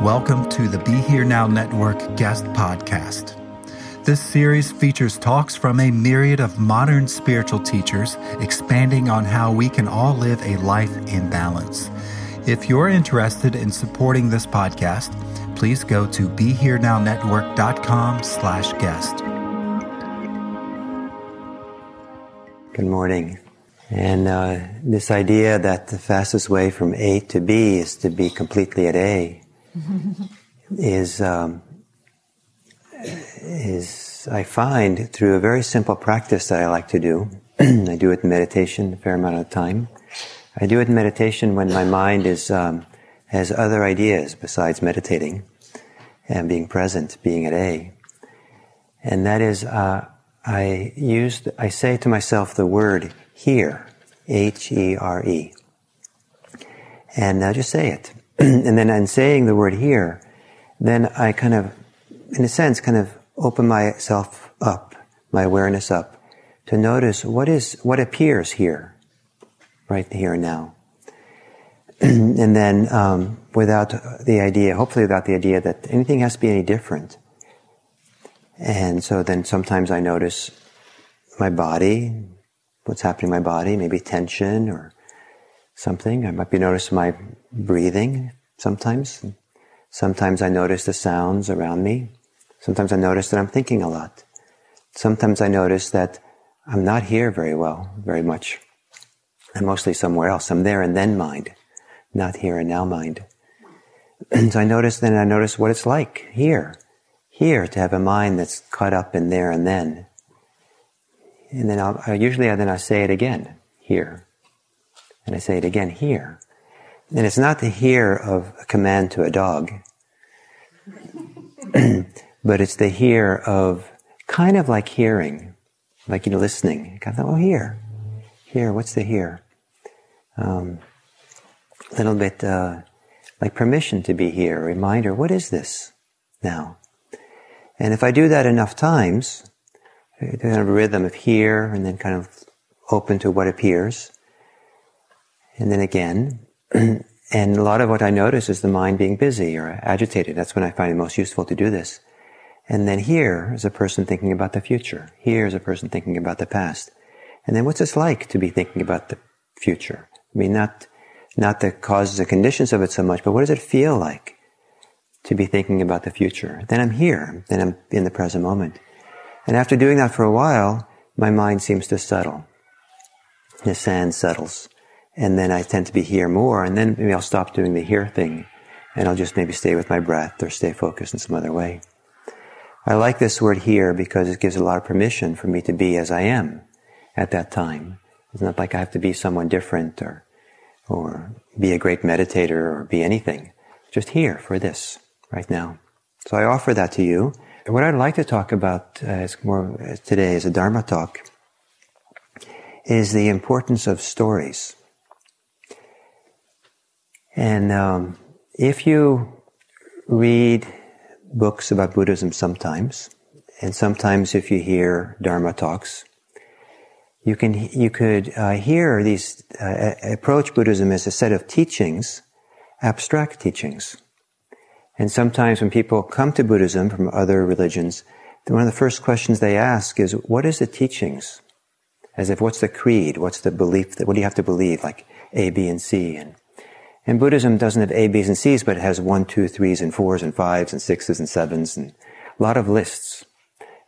Welcome to the Be Here Now Network guest podcast. This series features talks from a myriad of modern spiritual teachers expanding on how we can all live a life in balance. If you're interested in supporting this podcast, please go to BeHereNowNetwork.com slash guest. Good morning. And uh, this idea that the fastest way from A to B is to be completely at A is um, is I find through a very simple practice that I like to do. I do it in meditation a fair amount of time. I do it in meditation when my mind is um, has other ideas besides meditating and being present, being at A. And that is, uh, I used, I say to myself the word here, H E R E, and I just say it. and then in saying the word here, then I kind of, in a sense, kind of open myself up, my awareness up, to notice what is, what appears here, right here and now. and then, um, without the idea, hopefully without the idea that anything has to be any different. And so then sometimes I notice my body, what's happening in my body, maybe tension or something. I might be noticing my breathing sometimes. Sometimes I notice the sounds around me. Sometimes I notice that I'm thinking a lot. Sometimes I notice that I'm not here very well, very much. I'm mostly somewhere else. I'm there and then mind, not here and now mind. so I notice then I notice what it's like here, here to have a mind that's caught up in there and then. And then I'll, I usually then I say it again, here. And I say it again, here. And it's not the hear of a command to a dog, but it's the hear of kind of like hearing, like you know, listening. Kind of, oh, here, here. What's the here? Um, a little bit uh, like permission to be here, reminder. What is this now? And if I do that enough times, kind of a rhythm of here and then kind of open to what appears, and then again, and a lot of what I notice is the mind being busy or agitated. That's when I find it most useful to do this. And then here is a person thinking about the future. Here is a person thinking about the past. And then what's this like to be thinking about the future? I mean, not, not the causes and conditions of it so much, but what does it feel like to be thinking about the future? Then I'm here. Then I'm in the present moment. And after doing that for a while, my mind seems to settle. The sand settles and then I tend to be here more, and then maybe I'll stop doing the here thing, and I'll just maybe stay with my breath or stay focused in some other way. I like this word here because it gives a lot of permission for me to be as I am at that time. It's not like I have to be someone different or, or be a great meditator or be anything. Just here for this right now. So I offer that to you. What I'd like to talk about uh, is more uh, today as a Dharma talk is the importance of stories. And um, if you read books about Buddhism sometimes, and sometimes if you hear Dharma talks, you can you could uh, hear these uh, approach Buddhism as a set of teachings, abstract teachings. And sometimes when people come to Buddhism from other religions, one of the first questions they ask is, "What is the teachings?" As if, "What's the creed? What's the belief? That, what do you have to believe?" Like A, B, and C, and and Buddhism doesn't have A, B's, and C's, but it has one, two, threes, and fours, and fives, and sixes, and sevens, and a lot of lists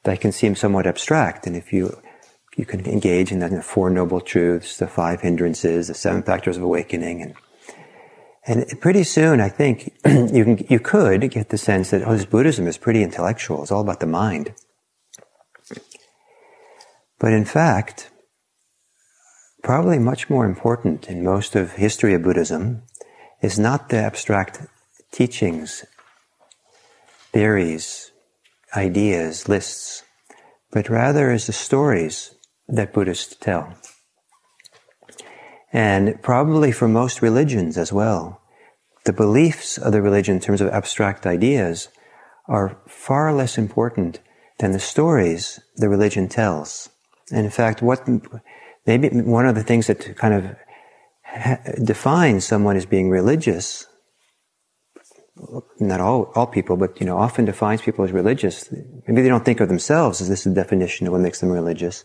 that can seem somewhat abstract. And if you you can engage in the four noble truths, the five hindrances, the seven factors of awakening, and and pretty soon, I think you can you could get the sense that oh, this Buddhism is pretty intellectual. It's all about the mind. But in fact, probably much more important in most of history of Buddhism is not the abstract teachings, theories, ideas, lists, but rather is the stories that Buddhists tell. And probably for most religions as well, the beliefs of the religion in terms of abstract ideas are far less important than the stories the religion tells. And in fact, what maybe one of the things that kind of defines someone as being religious not all, all people, but, you know, often defines people as religious. Maybe they don't think of themselves as this is the definition of what makes them religious,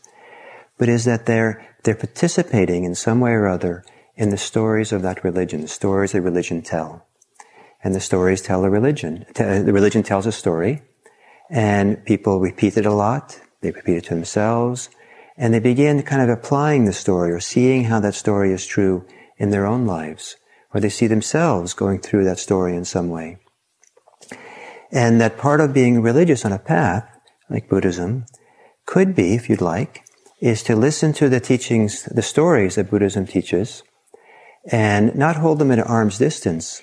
but is that they're, they're participating in some way or other in the stories of that religion, the stories that religion tell. And the stories tell a religion. The religion tells a story, and people repeat it a lot. They repeat it to themselves, and they begin kind of applying the story or seeing how that story is true in their own lives or they see themselves going through that story in some way. And that part of being religious on a path, like Buddhism, could be, if you'd like, is to listen to the teachings, the stories that Buddhism teaches, and not hold them at arm's distance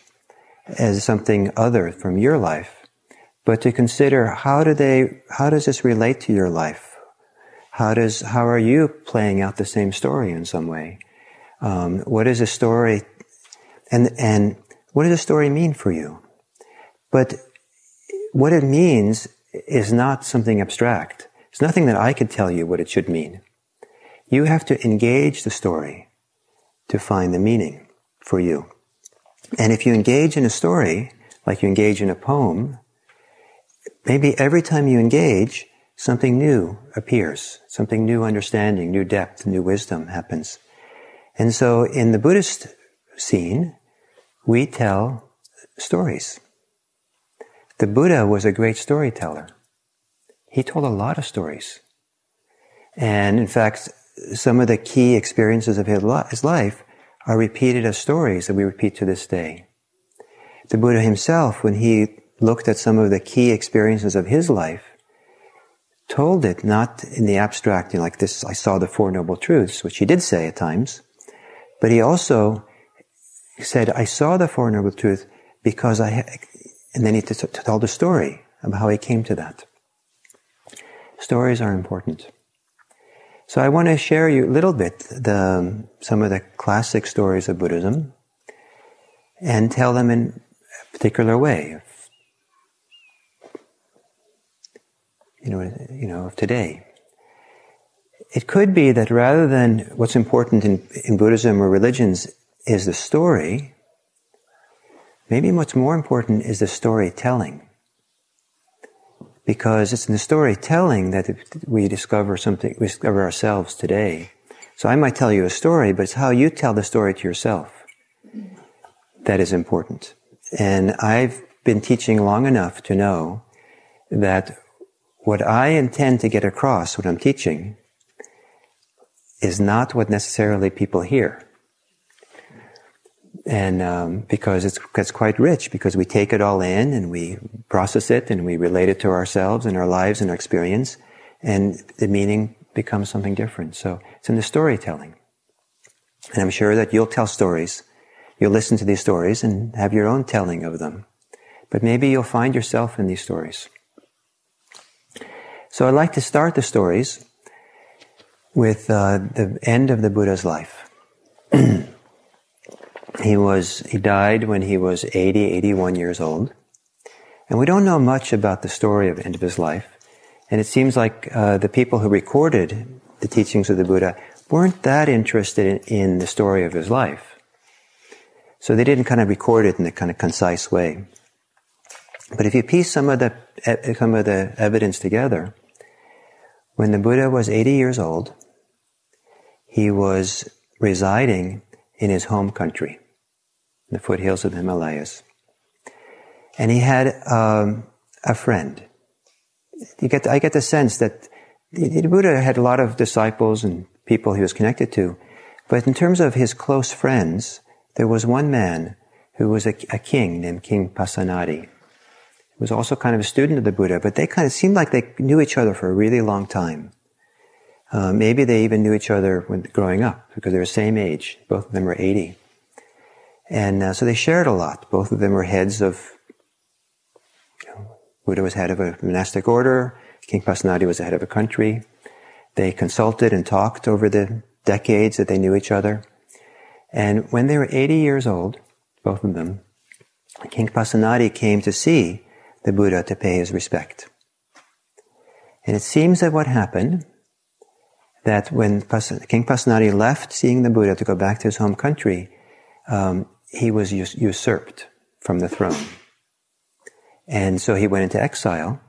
as something other from your life, but to consider how do they, how does this relate to your life? How does, how are you playing out the same story in some way? Um, what is a story and, and what does a story mean for you? But what it means is not something abstract. It's nothing that I could tell you what it should mean. You have to engage the story to find the meaning for you. And if you engage in a story, like you engage in a poem, maybe every time you engage, something new appears, something new understanding, new depth, new wisdom happens. And so in the Buddhist scene, we tell stories. The Buddha was a great storyteller. He told a lot of stories. And in fact, some of the key experiences of his life are repeated as stories that we repeat to this day. The Buddha himself, when he looked at some of the key experiences of his life, told it not in the abstract, you know, like this, I saw the Four Noble Truths, which he did say at times, but he also said, I saw the Four Noble Truths because I, and then he t- told the story about how he came to that. Stories are important. So I want to share you a little bit the, some of the classic stories of Buddhism and tell them in a particular way. You know, you know, of today. It could be that rather than what's important in, in Buddhism or religions is the story. Maybe what's more important is the storytelling. Because it's in the storytelling that we discover something, we discover ourselves today. So I might tell you a story, but it's how you tell the story to yourself that is important. And I've been teaching long enough to know that what I intend to get across, what I'm teaching, is not what necessarily people hear. And um, because it's, it's quite rich because we take it all in and we process it and we relate it to ourselves and our lives and our experience and the meaning becomes something different. So it's in the storytelling. And i'm sure that you'll tell stories. You'll listen to these stories and have your own telling of them. But maybe you'll find yourself in these stories so i'd like to start the stories with uh, the end of the buddha's life He was, he died when he was 80, 81 years old. And we don't know much about the story of the end of his life. And it seems like uh, the people who recorded the teachings of the Buddha weren't that interested in, in, the story of his life. So they didn't kind of record it in a kind of concise way. But if you piece some of the, some of the evidence together, when the Buddha was 80 years old, he was residing in his home country the foothills of the Himalayas. And he had um, a friend. You get, I get the sense that the, the Buddha had a lot of disciples and people he was connected to, but in terms of his close friends, there was one man who was a, a king named King Pasenadi. Was also kind of a student of the Buddha, but they kind of seemed like they knew each other for a really long time. Uh, maybe they even knew each other when growing up because they were the same age. Both of them were 80. And uh, so they shared a lot. Both of them were heads of, you know, Buddha was head of a monastic order, King Pasenadi was the head of a country. They consulted and talked over the decades that they knew each other. And when they were 80 years old, both of them, King Pasenadi came to see the Buddha to pay his respect. And it seems that what happened, that when King Pasenadi left seeing the Buddha to go back to his home country, um, he was usurped from the throne. And so he went into exile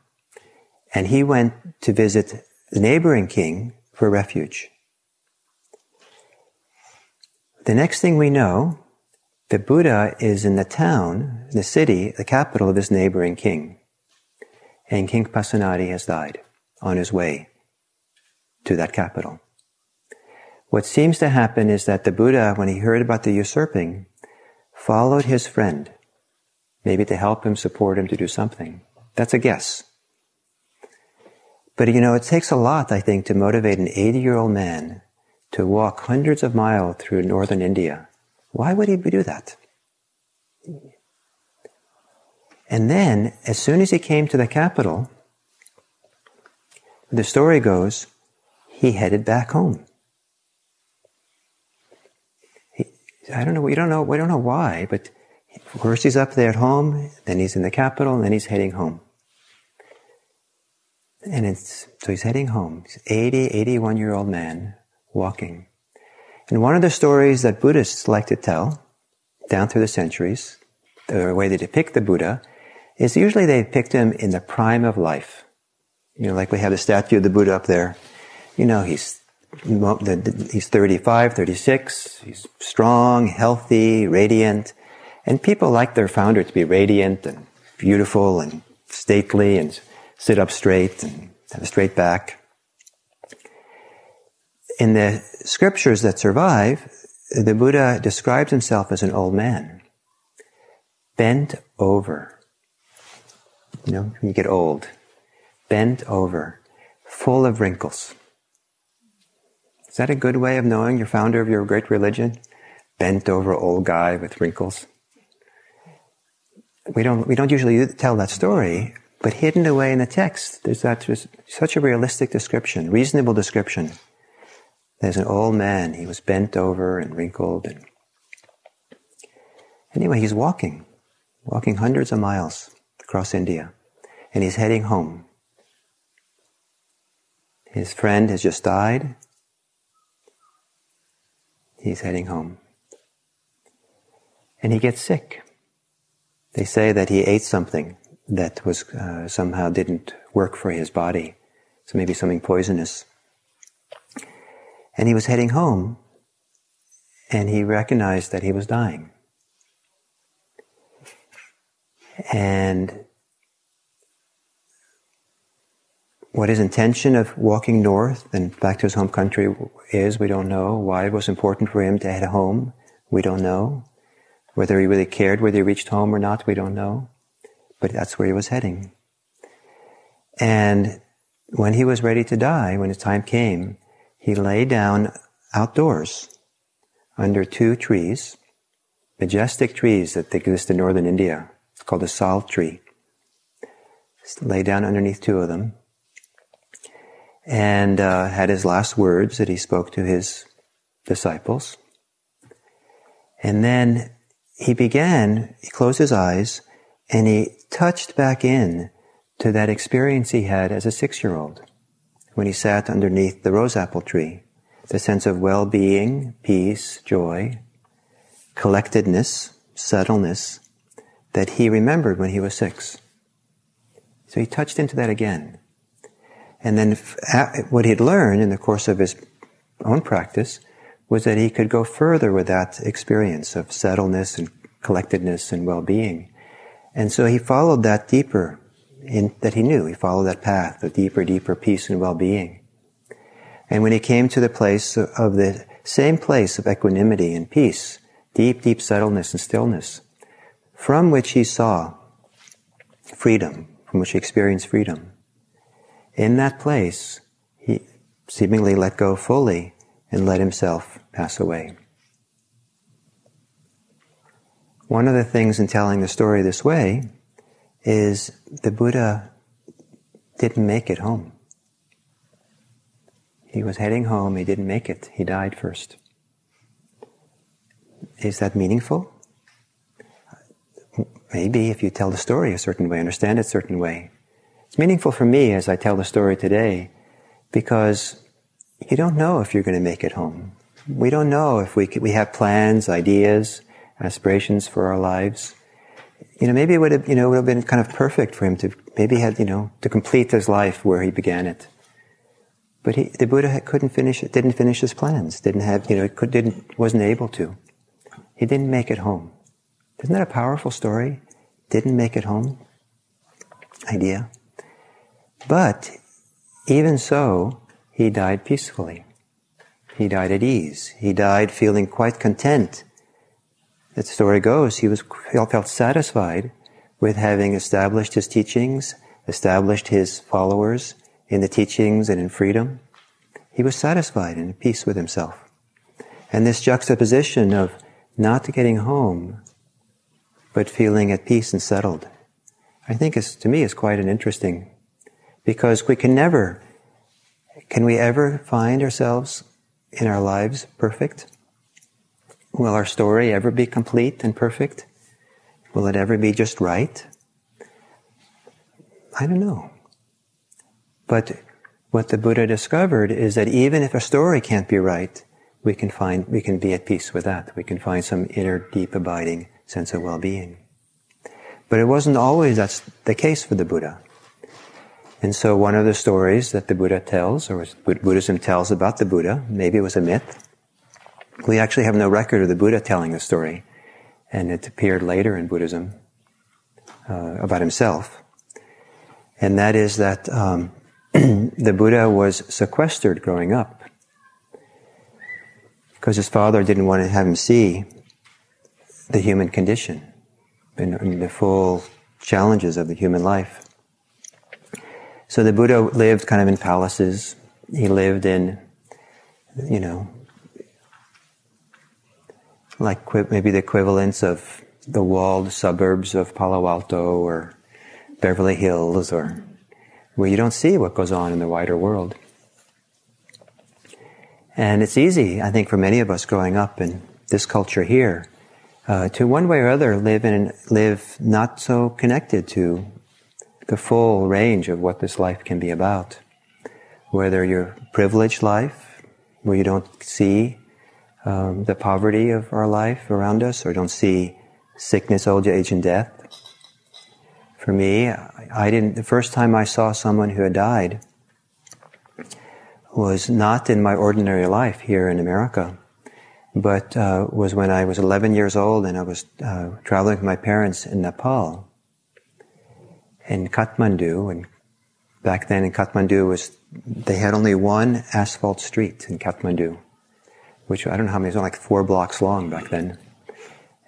and he went to visit the neighboring king for refuge. The next thing we know, the Buddha is in the town, the city, the capital of his neighboring king. And King Pasenadi has died on his way to that capital. What seems to happen is that the Buddha, when he heard about the usurping, followed his friend, maybe to help him, support him to do something. That's a guess. But you know, it takes a lot, I think, to motivate an 80 year old man to walk hundreds of miles through northern India. Why would he do that? And then, as soon as he came to the capital, the story goes, he headed back home. He, I don't know, we don't know, we don't know why, but first he's up there at home, then he's in the capital, and then he's heading home. And it's, so he's heading home. He's 80, 81 year old man walking. And one of the stories that Buddhists like to tell down through the centuries, the way they depict the Buddha, is usually they depict him in the prime of life. You know, like we have the statue of the Buddha up there. You know, he's, he's 35, 36, he's strong, healthy, radiant, and people like their founder to be radiant and beautiful and stately and sit up straight and have a straight back in the scriptures that survive, the Buddha describes himself as an old man, bent over. You know, when you get old, bent over, full of wrinkles. Is that a good way of knowing your founder of your great religion? Bent over old guy with wrinkles. We don't, we don't usually tell that story, but hidden away in the text, there's that, such a realistic description, reasonable description there's an old man. He was bent over and wrinkled. And anyway, he's walking, walking hundreds of miles across India, and he's heading home. His friend has just died. He's heading home. And he gets sick. They say that he ate something that was uh, somehow didn't work for his body. So maybe something poisonous. And he was heading home, and he recognized that he was dying. And what his intention of walking north and back to his home country is, we don't know. Why it was important for him to head home, we don't know. Whether he really cared whether he reached home or not, we don't know. But that's where he was heading. And when he was ready to die, when his time came, he lay down outdoors under two trees, majestic trees that exist in northern India. It's called a sal tree. Lay down underneath two of them and uh, had his last words that he spoke to his disciples. And then he began, he closed his eyes and he touched back in to that experience he had as a six year old when he sat underneath the rose apple tree. The sense of well-being, peace, joy, collectedness, subtleness that he remembered when he was six. So he touched into that again. And then what he'd learned in the course of his own practice was that he could go further with that experience of subtleness and collectedness and well-being. And so he followed that deeper in, that he knew. He followed that path of deeper, deeper peace and well-being. And when he came to the place of the same place of equanimity and peace, deep, deep subtleness and stillness, from which he saw freedom, from which he experienced freedom, in that place, he seemingly let go fully and let himself pass away. One of the things in telling the story this way is the Buddha didn't make it home. He was heading home, he didn't make it, he died first. Is that meaningful? Maybe if you tell the story a certain way, understand it a certain way. It's meaningful for me as I tell the story today because you don't know if you're going to make it home. We don't know if we, we have plans, ideas, aspirations for our lives you know, maybe it would have, you know, would have been kind of perfect for him to, maybe had, you know, to complete his life where he began it. But he, the Buddha couldn't finish it, didn't finish his plans, didn't have, you know, could, didn't, wasn't able to. He didn't make it home. Isn't that a powerful story? Didn't make it home? Idea. But even so, he died peacefully. He died at ease. He died feeling quite content. The story goes, he was felt satisfied with having established his teachings, established his followers in the teachings and in freedom. He was satisfied and at peace with himself. And this juxtaposition of not getting home, but feeling at peace and settled, I think is, to me, is quite an interesting, because we can never, can we ever find ourselves in our lives perfect? Will our story ever be complete and perfect? Will it ever be just right? I don't know. But what the Buddha discovered is that even if a story can't be right, we can find, we can be at peace with that. We can find some inner, deep, abiding sense of well-being. But it wasn't always that's the case for the Buddha. And so one of the stories that the Buddha tells, or Buddhism tells about the Buddha, maybe it was a myth. We actually have no record of the Buddha telling the story. And it appeared later in Buddhism uh, about himself. And that is that um, the Buddha was sequestered growing up because his father didn't want to have him see the human condition and the full challenges of the human life. So the Buddha lived kind of in palaces. He lived in, you know, like maybe the equivalents of the walled suburbs of Palo Alto or Beverly Hills or where you don't see what goes on in the wider world. And it's easy, I think, for many of us growing up in this culture here, uh, to one way or other live in live not so connected to the full range of what this life can be about. Whether you're privileged life, where you don't see um, the poverty of our life around us, or don't see sickness, old age, and death. For me, I didn't. The first time I saw someone who had died was not in my ordinary life here in America, but uh, was when I was 11 years old and I was uh, traveling with my parents in Nepal in Kathmandu, and back then in Kathmandu was they had only one asphalt street in Kathmandu, which I don't know how many, it was like four blocks long back then.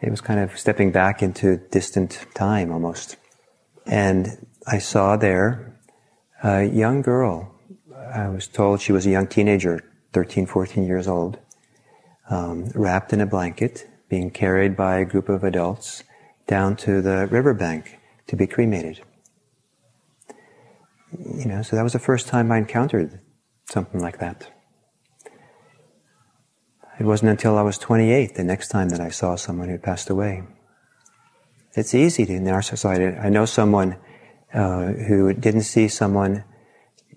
It was kind of stepping back into distant time almost. And I saw there a young girl. I was told she was a young teenager, 13, 14 years old, um, wrapped in a blanket, being carried by a group of adults down to the riverbank to be cremated you know, so that was the first time I encountered something like that. It wasn't until I was 28 the next time that I saw someone who passed away. It's easy to, in our society. I know someone uh, who didn't see someone,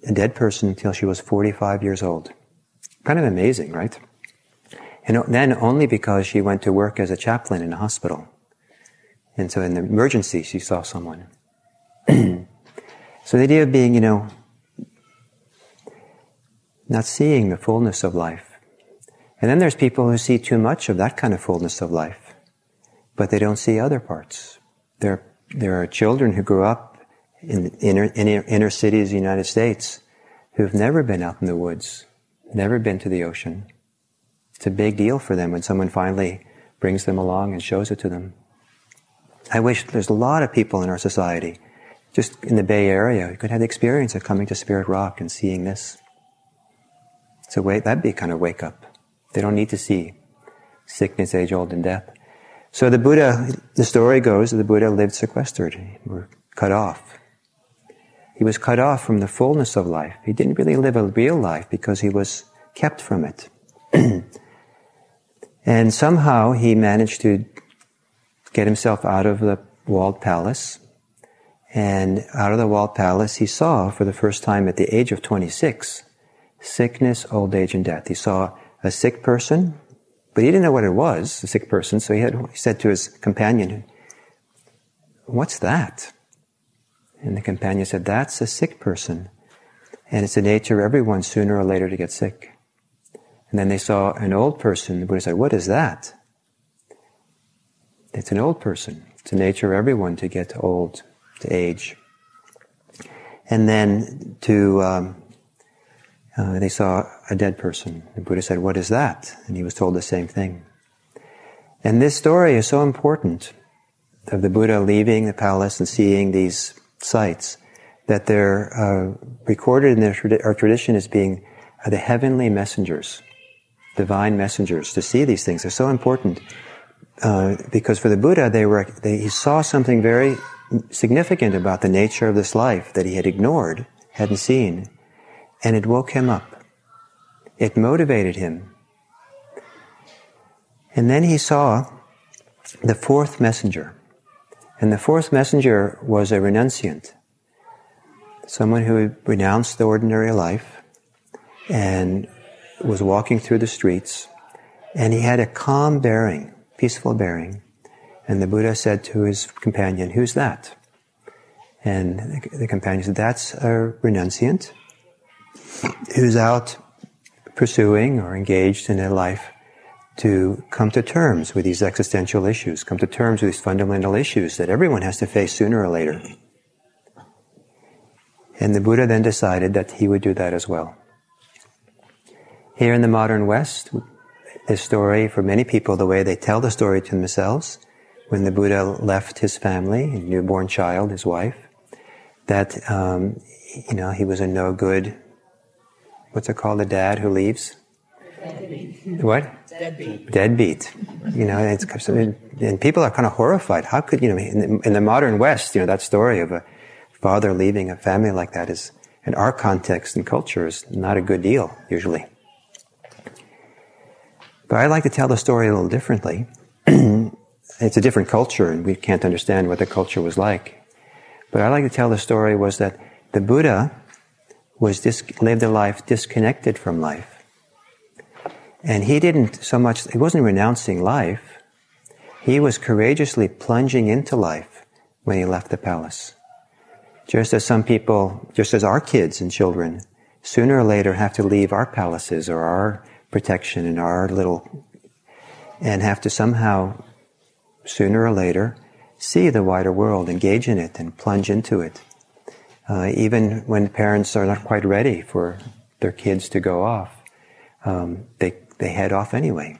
a dead person, until she was 45 years old. Kind of amazing, right? And then only because she went to work as a chaplain in a hospital. And so in the emergency, she saw someone. So the idea of being, you know, not seeing the fullness of life. And then there's people who see too much of that kind of fullness of life, but they don't see other parts. There, there are children who grew up in inner, inner, inner cities of the United States who've never been out in the woods, never been to the ocean. It's a big deal for them when someone finally brings them along and shows it to them. I wish there's a lot of people in our society just in the Bay Area, could have the experience of coming to Spirit Rock and seeing this. So wait, that'd be kind of wake up. They don't need to see sickness, age old, and death. So the Buddha, the story goes that the Buddha lived sequestered, cut off. He was cut off from the fullness of life. He didn't really live a real life because he was kept from it. and somehow he managed to get himself out of the walled palace and out of the walled palace, he saw for the first time at the age of 26 sickness, old age, and death. He saw a sick person, but he didn't know what it was, a sick person. So he, had, he said to his companion, What's that? And the companion said, That's a sick person. And it's the nature of everyone sooner or later to get sick. And then they saw an old person. The Buddha said, What is that? It's an old person. It's the nature of everyone to get old, to age. And then to, um, uh, they saw a dead person. The Buddha said, What is that? And he was told the same thing. And this story is so important of the Buddha leaving the palace and seeing these sights that they're uh, recorded in our tradition as being uh, the heavenly messengers, divine messengers. To see these things, they're so important uh, because for the Buddha, they were they, he saw something very significant about the nature of this life that he had ignored, hadn't seen, and it woke him up. It motivated him. And then he saw the fourth messenger. And the fourth messenger was a renunciant, someone who renounced the ordinary life and was walking through the streets. And he had a calm bearing, peaceful bearing. And the Buddha said to his companion, Who's that? And the companion said, That's a renunciant who's out pursuing or engaged in a life to come to terms with these existential issues, come to terms with these fundamental issues that everyone has to face sooner or later. And the Buddha then decided that he would do that as well. Here in the modern West, this story, for many people, the way they tell the story to themselves, when the Buddha left his family, a newborn child, his wife, that, um, you know, he was a no good, what's it called, the dad who leaves? Deadbeat. What? Deadbeat. Deadbeat. You know, and people are kind of horrified. How could, you know, in the, in the modern West, you know, that story of a father leaving a family like that is, in our context and culture, is not a good deal, usually. But I like to tell the story a little differently. it's a different culture, and we can't understand what the culture was like. But I like to tell the story was that the Buddha was dis- lived a life disconnected from life. And he didn't so much, he wasn't renouncing life. He was courageously plunging into life when he left the palace. Just as some people, just as our kids and children, sooner or later have to leave our palaces or our protection and our little, and have to somehow, sooner or later, see the wider world, engage in it, and plunge into it. Uh, even when parents are not quite ready for their kids to go off, um, they they head off anyway.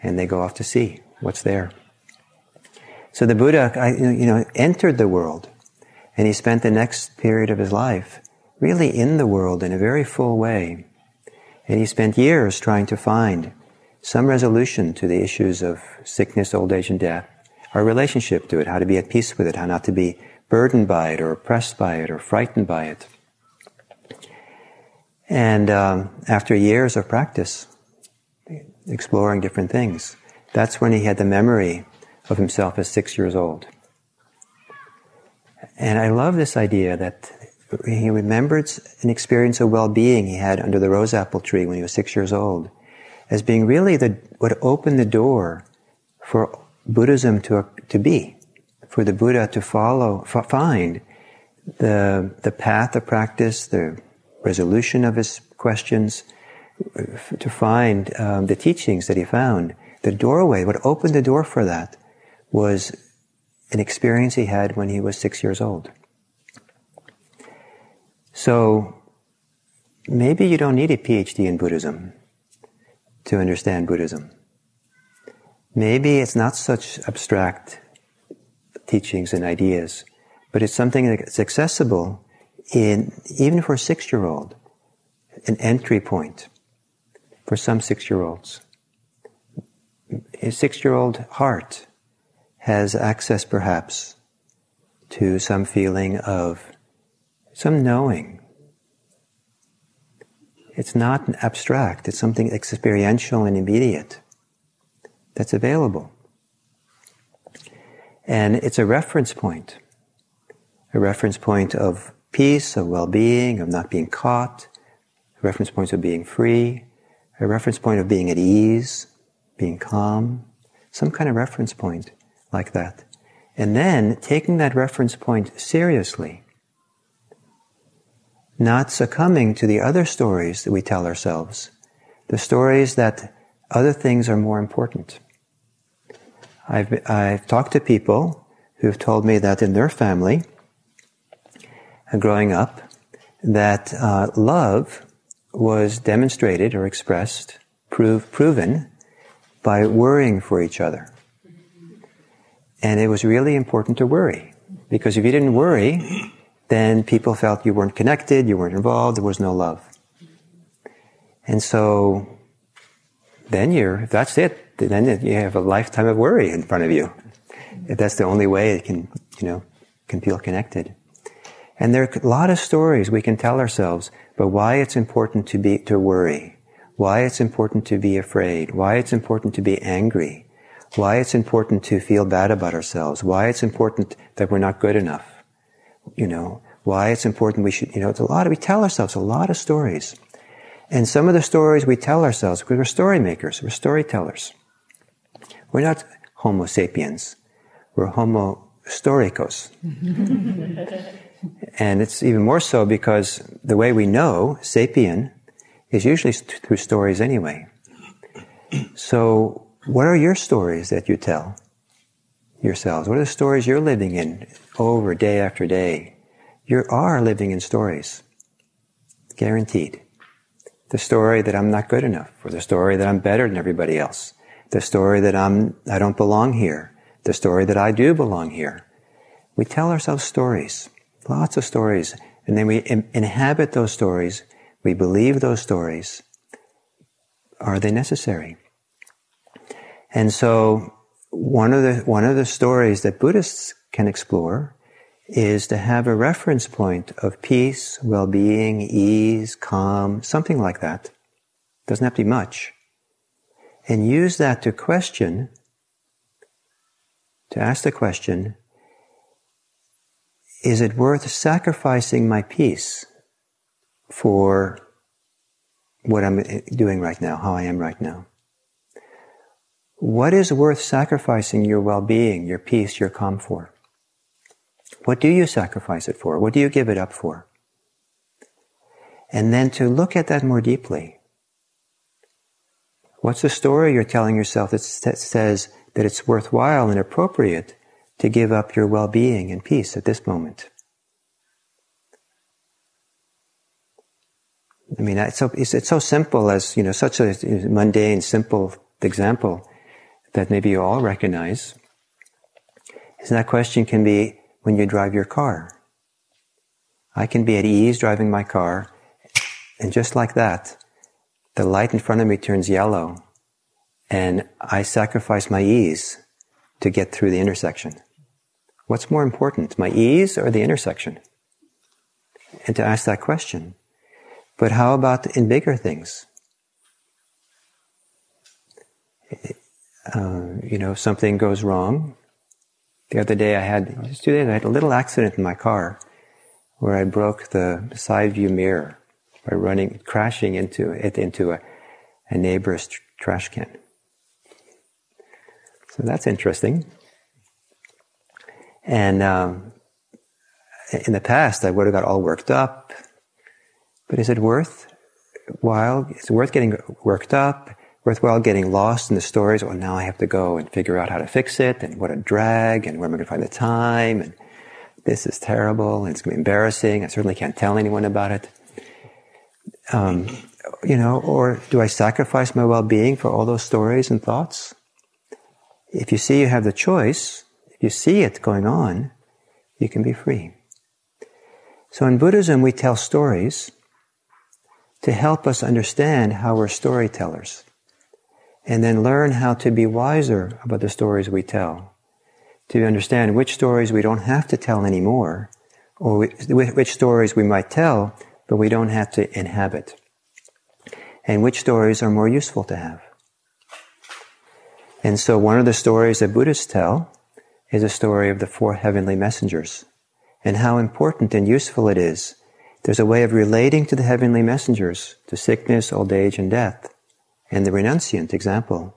And they go off to see what's there. So the Buddha, you know, entered the world and he spent the next period of his life really in the world in a very full way. And he spent years trying to find some resolution to the issues of sickness, old age, and death, our relationship to it, how to be at peace with it, how not to be burdened by it or oppressed by it or frightened by it. And um, after years of practice, exploring different things, that's when he had the memory of himself as six years old. And I love this idea that he remembered an experience of well-being he had under the rose apple tree when he was six years old as being really the, what opened the door for Buddhism to, to be, for the Buddha to follow, find the, the path of practice, the resolution of his questions, to find um, the teachings that he found. The doorway, what opened the door for that was an experience he had when he was six years old. So maybe you don't need a PhD in Buddhism to understand Buddhism. Maybe it's not such abstract teachings and ideas, but it's something that's accessible in, even for a six year old, an entry point for some six year olds. A six year old heart has access perhaps to some feeling of some knowing. It's not abstract, it's something experiential and immediate that's available. And it's a reference point, a reference point of peace, of well being, of not being caught, a reference point of being free, a reference point of being at ease, being calm, some kind of reference point like that. And then taking that reference point seriously, not succumbing to the other stories that we tell ourselves, the stories that other things are more important. I've, I've talked to people who've told me that in their family, uh, growing up, that uh, love was demonstrated or expressed, prove, proven by worrying for each other. And it was really important to worry. Because if you didn't worry, then people felt you weren't connected, you weren't involved, there was no love. And so, then you're, if that's it, then you have a lifetime of worry in front of you. If that's the only way it can, you know, can feel connected. And there are a lot of stories we can tell ourselves, but why it's important to be, to worry, why it's important to be afraid, why it's important to be angry, why it's important to feel bad about ourselves, why it's important that we're not good enough, you know, why it's important we should, you know, it's a lot of, we tell ourselves a lot of stories. And some of the stories we tell ourselves, because we're story makers, we're storytellers. We're not Homo sapiens. We're Homo storicos. and it's even more so because the way we know sapien is usually through stories anyway. So, what are your stories that you tell yourselves? What are the stories you're living in over day after day? You are living in stories. Guaranteed. The story that I'm not good enough, or the story that I'm better than everybody else. The story that I'm, I don't belong here. The story that I do belong here. We tell ourselves stories. Lots of stories. And then we inhabit those stories. We believe those stories. Are they necessary? And so one of the, one of the stories that Buddhists can explore is to have a reference point of peace, well-being, ease, calm, something like that. Doesn't have to be much. And use that to question, to ask the question, is it worth sacrificing my peace for what I'm doing right now, how I am right now? What is worth sacrificing your well-being, your peace, your calm for? What do you sacrifice it for? What do you give it up for? And then to look at that more deeply. What's the story you're telling yourself that says that it's worthwhile and appropriate to give up your well-being and peace at this moment. I mean, it's so, it's, it's so simple as, you know, such a mundane, simple example that maybe you all recognize. And that question can be when you drive your car. I can be at ease driving my car, and just like that, the light in front of me turns yellow, and I sacrifice my ease to get through the intersection. What's more important, my ease or the intersection? And to ask that question. But how about in bigger things? Uh, you know, something goes wrong. The other day I had, just two days, I had a little accident in my car where I broke the side view mirror by running, crashing into it, into a, a neighbor's tr- trash can. So that's interesting. And um, in the past, I would have got all worked up. But is it worth while? Is it worth getting worked up? Worthwhile getting lost in the stories? Well, now I have to go and figure out how to fix it, and what a drag, and where am I going to find the time? And this is terrible, and it's going to be embarrassing. I certainly can't tell anyone about it. Um, you know, or do I sacrifice my well-being for all those stories and thoughts? If you see you have the choice, if you see it going on, you can be free. So in Buddhism, we tell stories to help us understand how we're storytellers and then learn how to be wiser about the stories we tell. To understand which stories we don't have to tell anymore or which stories we might tell, but we don't have to inhabit. And which stories are more useful to have. And so one of the stories that Buddhists tell is a story of the four heavenly messengers and how important and useful it is. There's a way of relating to the heavenly messengers, to sickness, old age, and death, and the renunciant example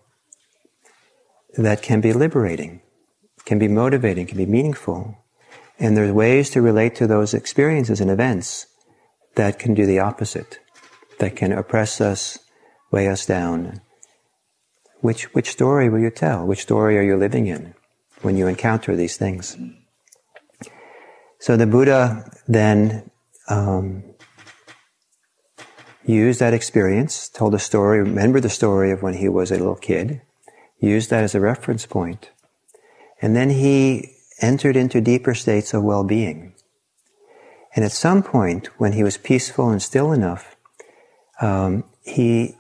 that can be liberating. can be motivating, can be meaningful. And there's ways to relate to those experiences and events that can do the opposite, that can oppress us, weigh us down. Which, which story will you tell? Which story are you living in when you encounter these things? So the Buddha then um, used that experience, told a story, remember the story of when he was a little kid, used that as a reference. And then he entered into deeper states of well-being. And at some point, when he was peaceful and still enough, um, he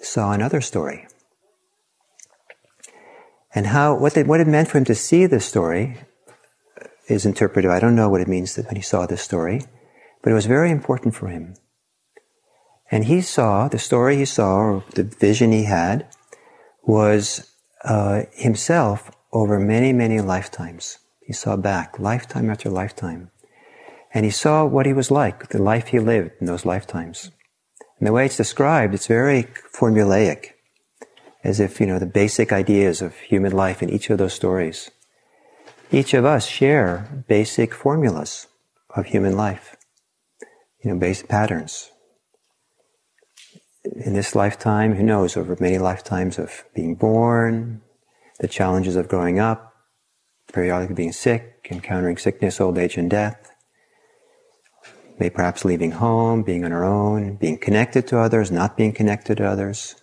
saw another story. And how what, it, what it meant for him to see this story is interpreted. I don't know what it means that when he saw this story, but it was very important for him. And he saw, the story he saw, or the vision he had, was uh, himself over many, many lifetimes. He saw back, lifetime after lifetime. And he saw what he was like, the life he lived in those lifetimes. And the way it's described, it's very formulaic, as if, you know, the basic ideas of human life in each of those stories. Each of us share basic formulas of human life, you know, basic patterns, in this lifetime, who knows, over many lifetimes of being born, the challenges of growing up, periodically being sick, encountering sickness, old age, and death, maybe perhaps leaving home, being on our own, being connected to others, not being connected to others,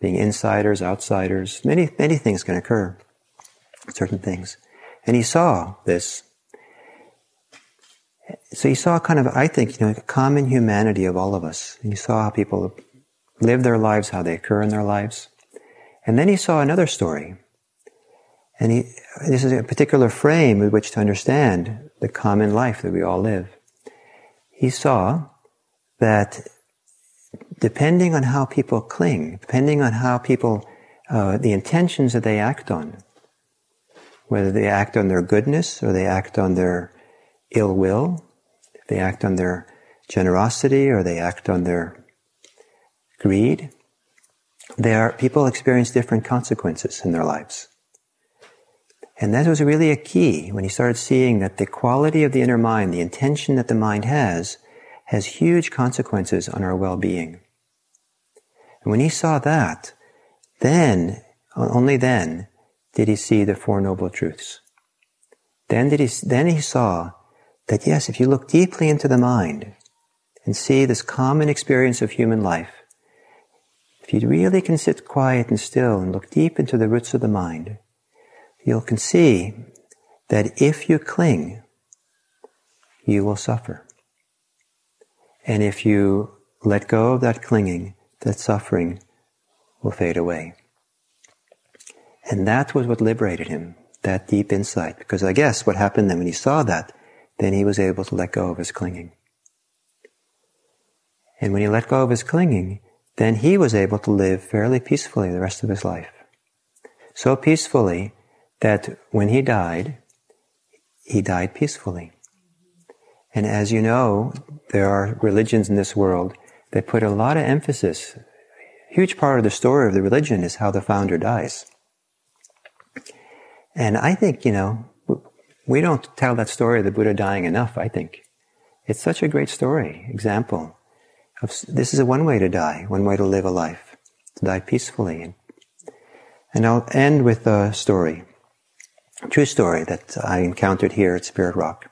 being insiders, outsiders. Many, many things can occur, certain things. And he saw this. So he saw kind of, I think, you know, a common humanity of all of us. And he saw how people live their lives, how they occur in their lives. And then he saw another story. And he, this is a particular frame with which to understand the common life that we all live. He saw that depending on how people cling, depending on how people, uh, the intentions that they act on, whether they act on their goodness or they act on their ill will, if they act on their generosity or they act on their greed, there, are people experience different consequences in their lives. And that was really a key when he started seeing that the quality of the inner mind, the intention that the mind has, has huge consequences on our well-being. And when he saw that, then, only then, did he see the Four Noble Truths. Then did he, then he saw that yes, if you look deeply into the mind and see this common experience of human life, if you really can sit quiet and still and look deep into the roots of the mind, you can see that if you cling, you will suffer. And if you let go of that clinging, that suffering will fade away. And that was what liberated him, that deep insight. Because I guess what happened then when he saw that, then he was able to let go of his clinging. And when he let go of his clinging, then he was able to live fairly peacefully the rest of his life. So peacefully that when he died, he died peacefully. And as you know, there are religions in this world that put a lot of emphasis. A huge part of the story of the religion is how the founder dies. And I think, you know, we don't tell that story of the Buddha dying enough, I think. It's such a great story, example Of, this is a one way to die, one way to live a life, to die peacefully. And I'll end with a story, true story that I encountered here at Spirit Rock.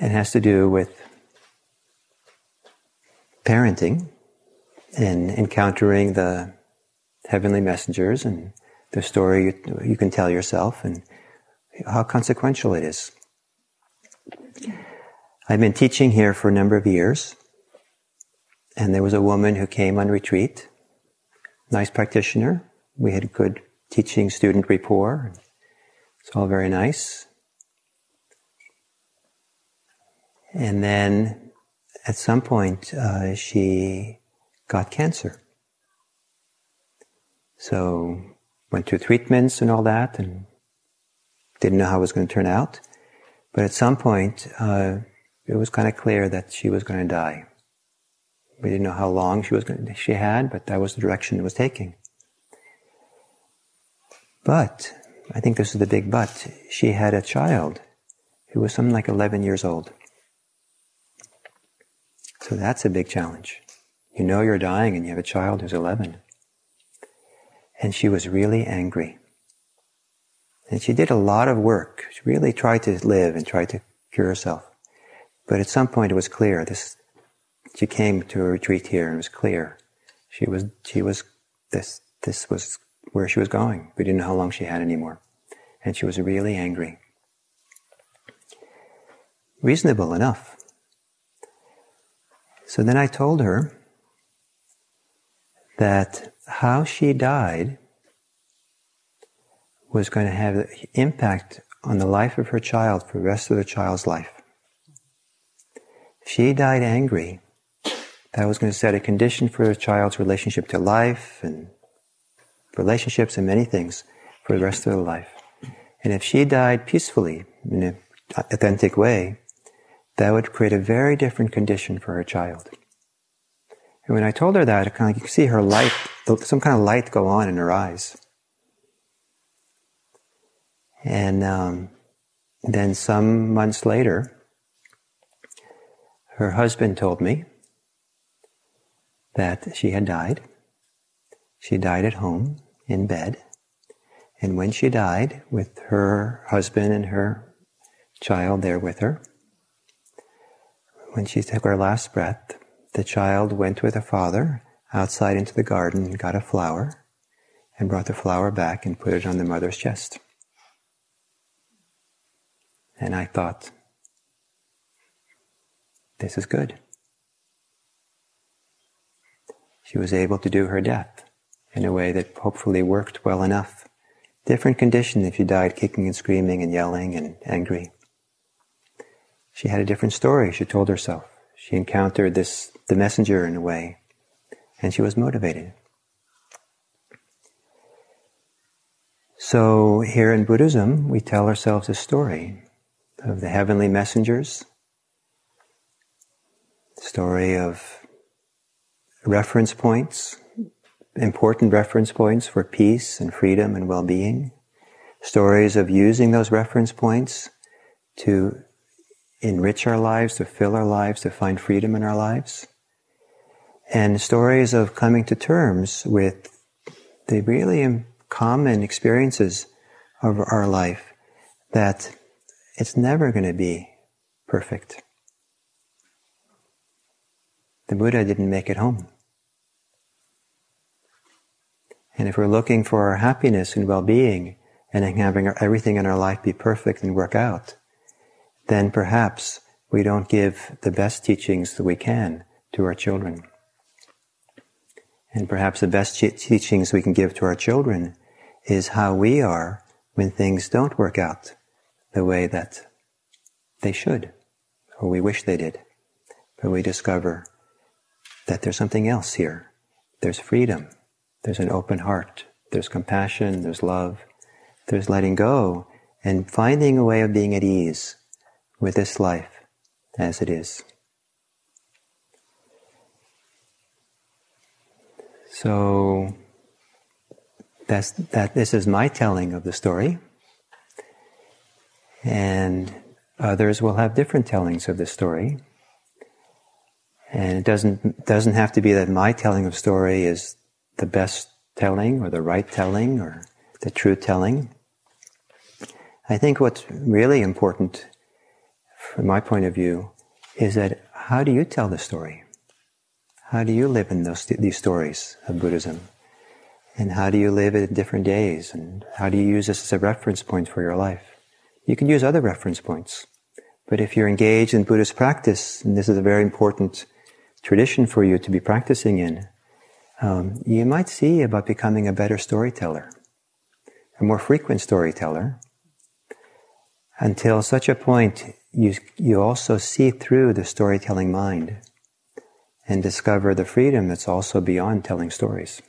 It has to do with parenting and encountering the heavenly messengers and the story you, you can tell yourself and how consequential it is. I've been teaching here for a number of years, and there was a woman who came on retreat, nice practitioner. We had good teaching student rapport. It's all very nice. And then at some point, uh, she got cancer. So went through treatments and all that, and didn't know how it was going to turn out. But at some point, uh, it was kind of clear that she was going to die. We didn't know how long she was going to, she had, but that was the direction it was taking. But, I think this is the big but, she had a child who was something like 11 years old. So that's a big challenge. You know you're dying and you have a child who's 11. And she was really angry. And she did a lot of work. She really tried to live and tried to cure herself. But at some point it was clear. This, she came to a retreat here and it was clear. She was, she was, this, this was where she was going. We didn't know how long she had anymore. And she was really angry. Reasonable enough. So then I told her that how she died was going to have an impact on the life of her child for the rest of the child's life. If she died angry, that was going to set a condition for the child's relationship to life and relationships and many things for the rest of their life. And if she died peacefully, in an authentic way, that would create a very different condition for her child. And when I told her that, kind of, you could see her light, some kind of light go on in her eyes. And um, then some months later, her husband told me that she had died. She died at home in bed. And when she died, with her husband and her child there with her, when she took her last breath, the child went with her father outside into the garden and got a flower and brought the flower back and put it on the mother's chest. And I thought, this is good. She was able to do her death in a way that hopefully worked well enough. Different condition if you died kicking and screaming and yelling and angry. She had a different story, she told herself. She encountered this, the messenger in a way, and she was motivated. So here in Buddhism, we tell ourselves a story of the heavenly messengers, story of reference points, important reference points for peace and freedom and well-being, stories of using those reference points to enrich our lives, to fill our lives, to find freedom in our lives. And stories of coming to terms with the really common experiences of our life that it's never going to be perfect. The Buddha didn't make it home. And if we're looking for our happiness and well-being and having everything in our life be perfect and work out, then perhaps we don't give the best teachings that we can to our children. And perhaps the best teachings we can give to our children is how we are when things don't work out the way that they should, or we wish they did. But we discover that there's something else here. There's freedom. There's an open heart. There's compassion. There's love. There's letting go and finding a way of being at ease with this life as it is. So that's that this is my telling of the story. And others will have different tellings of the story. And it doesn't doesn't have to be that my telling of story is the best telling or the right telling or the true telling. I think what's really important from my point of view, is that how do you tell the story? How do you live in those, these stories of Buddhism? And how do you live it in different days? And how do you use this as a reference point for your life? You can use other reference points. But if you're engaged in Buddhist practice, and this is a very important tradition for you to be practicing in, um, you might see about becoming a better storyteller, a more frequent storyteller, until such a point you, you also see through the storytelling mind and discover the freedom that's also beyond telling stories.